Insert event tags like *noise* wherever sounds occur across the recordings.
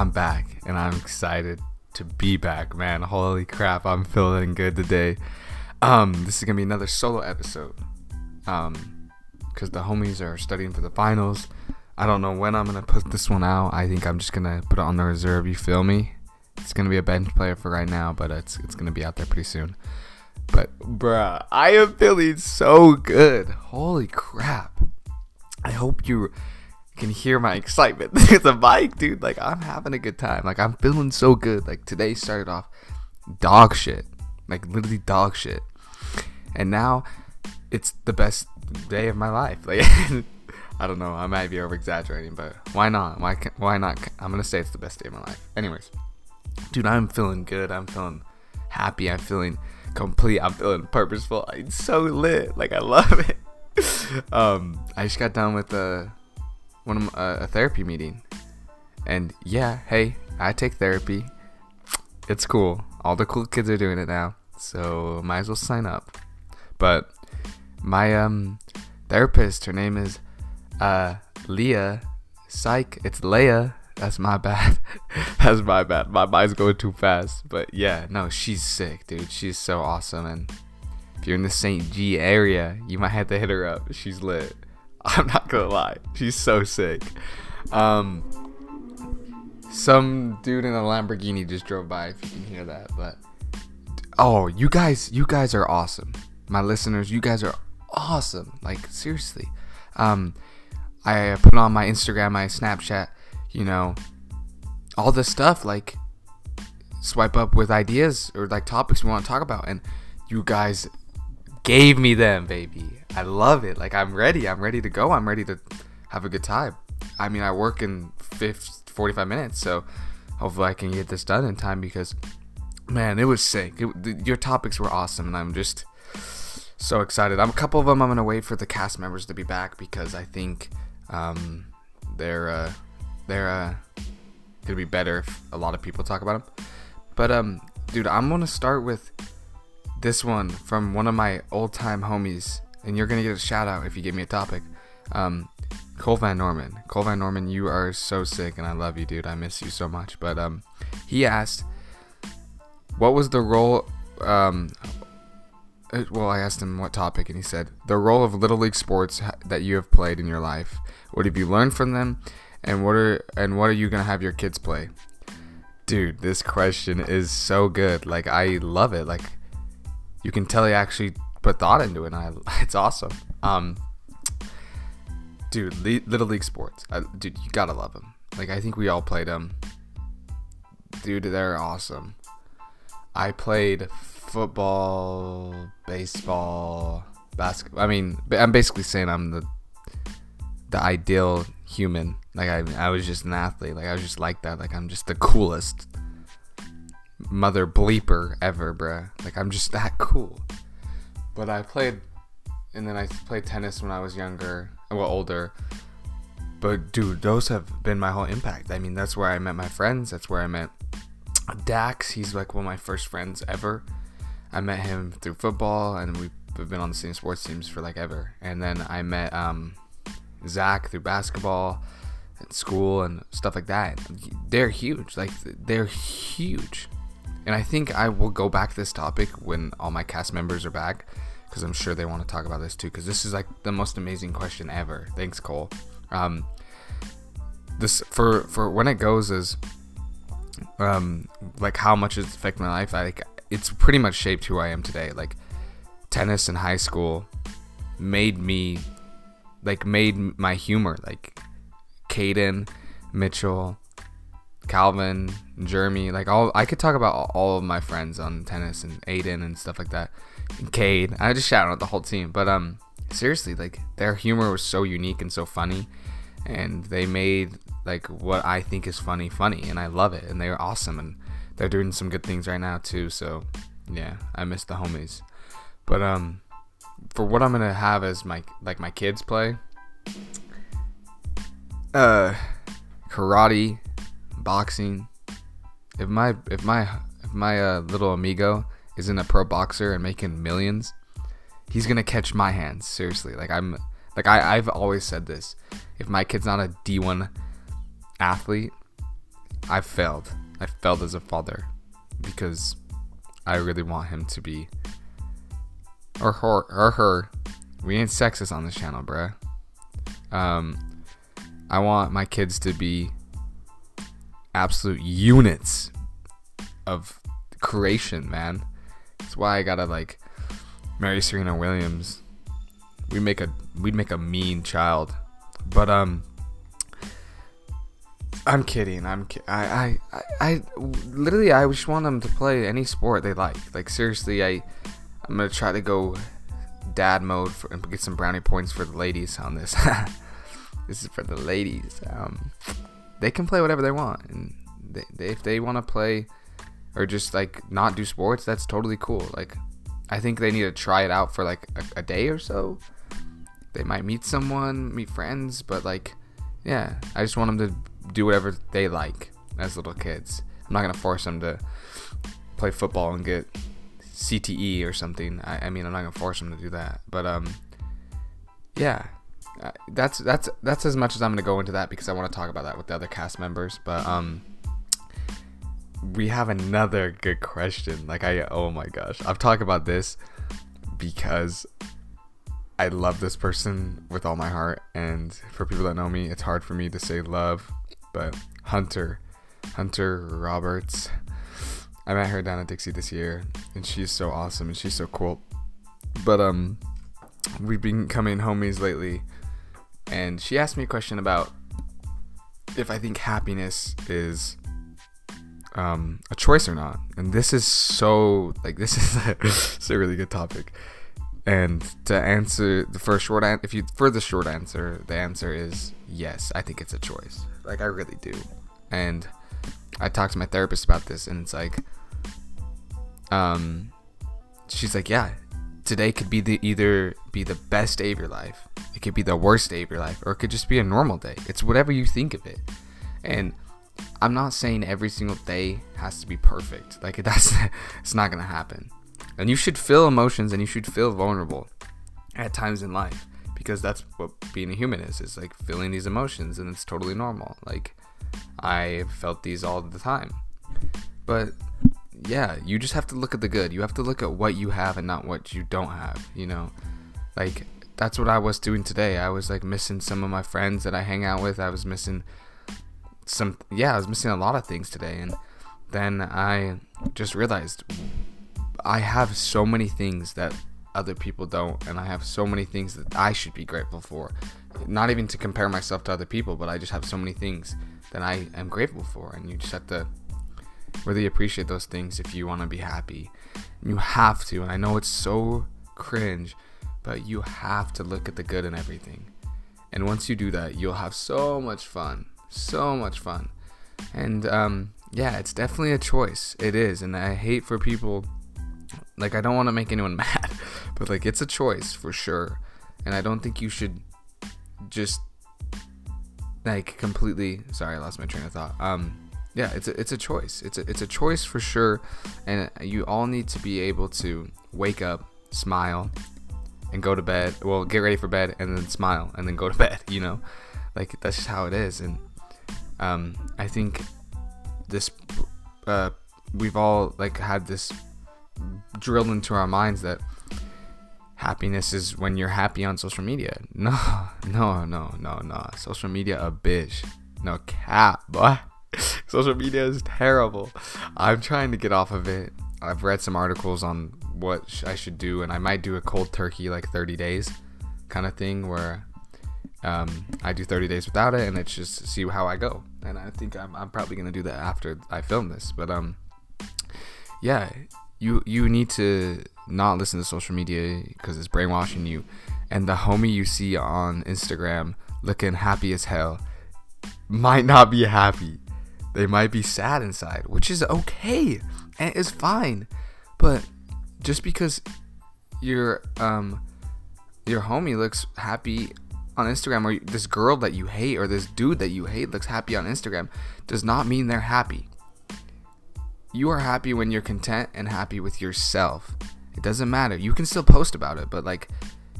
I'm back and I'm excited to be back, man. Holy crap, I'm feeling good today. Um, this is gonna be another solo episode. Um, because the homies are studying for the finals. I don't know when I'm gonna put this one out. I think I'm just gonna put it on the reserve. You feel me? It's gonna be a bench player for right now, but it's it's gonna be out there pretty soon. But bruh, I am feeling so good. Holy crap! I hope you can hear my excitement *laughs* with the mic, dude. Like I'm having a good time. Like I'm feeling so good. Like today started off dog shit, like literally dog shit, and now it's the best day of my life. *laughs* Like I don't know, I might be over exaggerating, but why not? Why can, why not? I'm gonna say it's the best day of my life. Anyways, dude, I'm feeling good. I'm feeling happy. I'm feeling complete. I'm feeling purposeful. It's so lit. Like I love it. *laughs* um, I just got done with a one of my, uh, a therapy meeting, and yeah, hey, I take therapy. It's cool. All the cool kids are doing it now, so might as well sign up. But my um therapist, her name is uh Leah. Psych, it's Leia. That's my *laughs* bad. That's my bad. My mind's going too fast. But yeah, no, she's sick, dude. She's so awesome. And if you're in the St. G area, you might have to hit her up. She's lit. *laughs* I'm not gonna lie. She's so sick. Um, some dude in a Lamborghini just drove by. If you can hear that, but oh, you guys, you guys are awesome. My listeners, you guys are awesome. Like seriously. Um, I put on my Instagram, my Snapchat, you know, all this stuff. Like swipe up with ideas or like topics we want to talk about, and you guys gave me them, baby. I love it. Like I'm ready. I'm ready to go. I'm ready to have a good time. I mean, I work in 50, 45 minutes, so hopefully I can get this done in time because man, it was sick. It, your topics were awesome, and I'm just so excited. I'm a couple of them. I'm gonna wait for the cast members to be back because I think um, they're uh, they're uh, gonna be better if a lot of people talk about them. But um, dude, I'm gonna start with this one from one of my old time homies, and you're gonna get a shout out if you give me a topic. Um, Cole Van Norman. Cole Van Norman, you are so sick, and I love you, dude. I miss you so much. But um, he asked, what was the role? Um, uh, well, I asked him what topic, and he said the role of little league sports that you have played in your life. What have you learned from them, and what are and what are you gonna have your kids play? Dude, this question is so good. Like I love it. Like you can tell he actually put thought into it. And I, *laughs* it's awesome. Um, dude, Le- little league sports. Dude, you gotta love them. Like I think we all played them. Dude, they're awesome. I played football, baseball, basketball. I mean, I'm basically saying I'm the the ideal human. Like I, I was just an athlete. Like I was just like that. Like I'm just the coolest mother bleeper ever, bruh. Like I'm just that cool. But I played, and then I played tennis when I was younger, well older. But dude, those have been my whole impact. I mean, that's where I met my friends. That's where I met Dax. He's like one of my first friends ever. I met him through football, and we've been on the same sports teams for like ever. And then I met um, Zach through basketball and school and stuff like that. They're huge. Like they're huge. And I think I will go back this topic when all my cast members are back because I'm sure they want to talk about this too. Because this is like the most amazing question ever. Thanks, Cole. Um, this for for when it goes is um like how much it's affected my life. I like it's pretty much shaped who I am today. Like tennis in high school made me like made my humor like Caden, Mitchell, Calvin, Jeremy, like all I could talk about all of my friends on tennis and Aiden and stuff like that. And Cade. I just shout out the whole team. But um seriously, like their humor was so unique and so funny and they made like what I think is funny funny and I love it and they're awesome and they're doing some good things right now too. So yeah, I miss the homies. But um for what I'm gonna have as my like my kids play uh karate boxing if my if my if my uh, little amigo isn't a pro boxer and making millions he's gonna catch my hands seriously like i'm like I, i've always said this if my kid's not a d1 athlete I've failed. I failed as a father because I really want him to be or her or her. We ain't sexist on this channel, bruh. Um, I want my kids to be absolute units of creation, man. That's why I gotta like marry Serena Williams. We make a we'd make a mean child, but um, I'm kidding. I'm ki- I, I I I literally I just want them to play any sport they like. Like seriously, I I'm gonna try to go dad mode for, and get some brownie points for the ladies on this. *laughs* this is for the ladies. Um, they can play whatever they want, and they, they, if they want to play or just like not do sports, that's totally cool. Like, I think they need to try it out for like a, a day or so. They might meet someone, meet friends, but like, yeah, I just want them to do whatever they like as little kids. I'm not gonna force them to play football and get CTE or something. I, I mean, I'm not gonna force them to do that, but um, yeah, uh, that's that's that's as much as I'm gonna go into that because I want to talk about that with the other cast members. But um, we have another good question. Like I, oh my gosh, I've talked about this because I love this person with all my heart, and for people that know me, it's hard for me to say love, but Hunter, Hunter Roberts. I met her down at Dixie this year, and she's so awesome and she's so cool. But um, we've been coming homies lately, and she asked me a question about if I think happiness is um, a choice or not. And this is so like *laughs* this is a, it's a really good topic. And to answer the first short answer, if you for the short answer, the answer is yes. I think it's a choice. Like I really do. And I talked to my therapist about this, and it's like, um, she's like, yeah, today could be the either be the best day of your life, it could be the worst day of your life, or it could just be a normal day. It's whatever you think of it. And I'm not saying every single day has to be perfect. Like that's *laughs* it's not gonna happen. And you should feel emotions and you should feel vulnerable at times in life because that's what being a human is. Is like feeling these emotions and it's totally normal. Like I felt these all the time. But yeah, you just have to look at the good. You have to look at what you have and not what you don't have, you know? Like that's what I was doing today. I was like missing some of my friends that I hang out with. I was missing some yeah, I was missing a lot of things today and then I just realized I have so many things that other people don't and I have so many things that I should be grateful for. Not even to compare myself to other people, but I just have so many things that I am grateful for and you just have to really appreciate those things if you want to be happy. You have to, and I know it's so cringe, but you have to look at the good in everything. And once you do that, you'll have so much fun so much fun. And um, yeah, it's definitely a choice. It is, and I hate for people. Like I don't want to make anyone *laughs* mad, but like it's a choice for sure. And I don't think you should just like completely. Sorry, I lost my train of thought. Um, yeah, it's a it's a choice. It's a it's a choice for sure, and you all need to be able to wake up, smile, and go to bed. Well, get ready for bed, and then smile, and then go to *laughs* bed. You know, like that's just how it is, and um, I think this uh, we've all like had this drilled into our minds that happiness is when you're happy on social media. *laughs* No, no, no, no, no. Social media a bitch. No cap, boy. Social media is terrible. I'm trying to get off of it. I've read some articles on what I should do, and I might do a cold turkey like 30 days kind of thing where um, I do 30 days without it, and it's just see how I go. And I think I'm, I'm probably gonna do that after I film this. But um, yeah, you you need to not listen to social media because it's brainwashing you. And the homie you see on Instagram looking happy as hell might not be happy. They might be sad inside, which is okay and it's fine. But just because your um your homie looks happy on Instagram or this girl that you hate or this dude that you hate looks happy on Instagram does not mean they're happy. You are happy when you're content and happy with yourself. It doesn't matter. You can still post about it, but like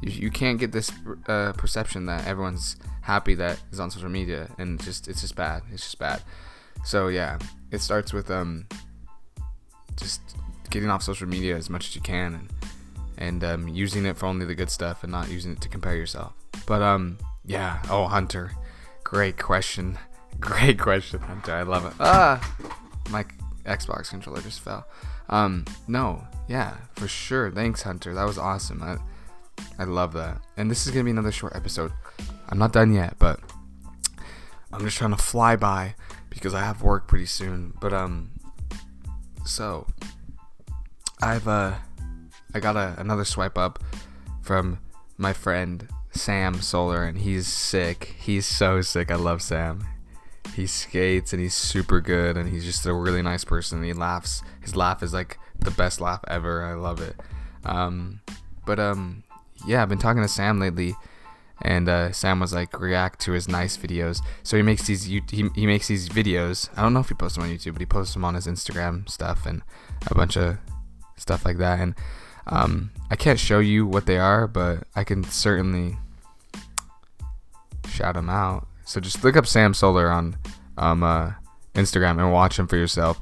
you, you can't get this uh, perception that everyone's happy that is on social media and just it's just bad. It's just bad. So yeah, it starts with um just getting off social media as much as you can and and um, using it for only the good stuff and not using it to compare yourself. But um yeah, oh Hunter, great question, *laughs* great question, Hunter. I love it. Ah, my Xbox controller just fell. Um, no, yeah, for sure. Thanks, Hunter. That was awesome. I, I love that. And this is gonna be another short episode. I'm not done yet, but I'm just trying to fly by because I have work pretty soon. But um, so I've uh, I got a, another swipe up from my friend Sam Solar, and he's sick. He's so sick. I love Sam. He skates and he's super good, and he's just a really nice person. He laughs. His laugh is like the best laugh ever. I love it. Um, but um, yeah, I've been talking to Sam lately, and uh, Sam was like react to his nice videos. So he makes these he, he makes these videos. I don't know if he posts them on YouTube, but he posts them on his Instagram stuff and a bunch of stuff like that. And um, I can't show you what they are, but I can certainly shout them out. So just look up Sam Solar on um, uh, Instagram and watch them for yourself.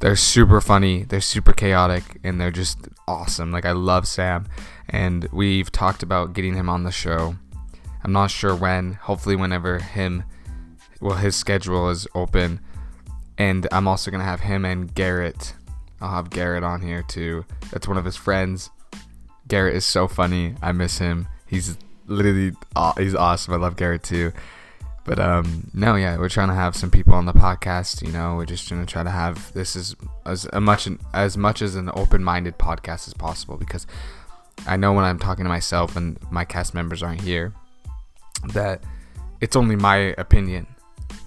They're super funny, they're super chaotic, and they're just awesome. Like I love Sam, and we've talked about getting him on the show. I'm not sure when. Hopefully, whenever him, well, his schedule is open, and I'm also gonna have him and Garrett. I'll have Garrett on here too. That's one of his friends. Garrett is so funny. I miss him. He's literally he's awesome. I love Garrett too. But um, no, yeah, we're trying to have some people on the podcast. You know, we're just gonna try to have this as as much as much as an open-minded podcast as possible because I know when I'm talking to myself and my cast members aren't here that it's only my opinion,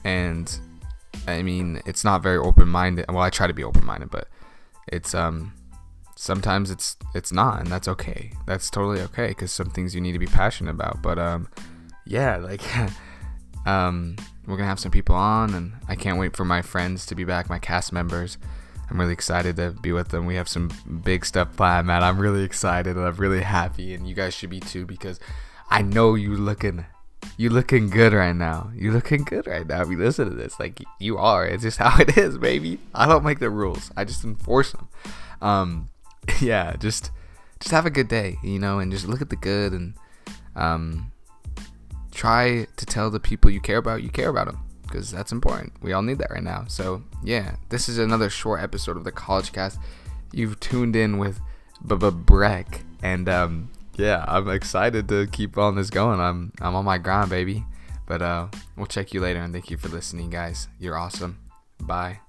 and I mean it's not very open-minded. Well, I try to be open-minded, but it's um sometimes it's it's not, and that's okay. That's totally okay because some things you need to be passionate about. But um, yeah, like. *laughs* Um, we're gonna have some people on, and I can't wait for my friends to be back, my cast members. I'm really excited to be with them. We have some big stuff planned, man. I'm really excited and I'm really happy, and you guys should be too because I know you looking, you looking good right now. You looking good right now. If you listen to this, like you are. It's just *laughs* how it is, baby. I don't make the rules. I just enforce them. Um, *laughs* yeah, just just have a good day, you know, and just look at the good and um try to tell the people you care about you care about them because that's important. We all need that right now. So, yeah, this is another short episode of the College Cast. You've tuned in with Breck, and um, yeah, I'm excited to keep on this going. I'm I'm on my grind, baby. But uh, we'll check you later, and thank you for listening, guys. You're awesome. Bye.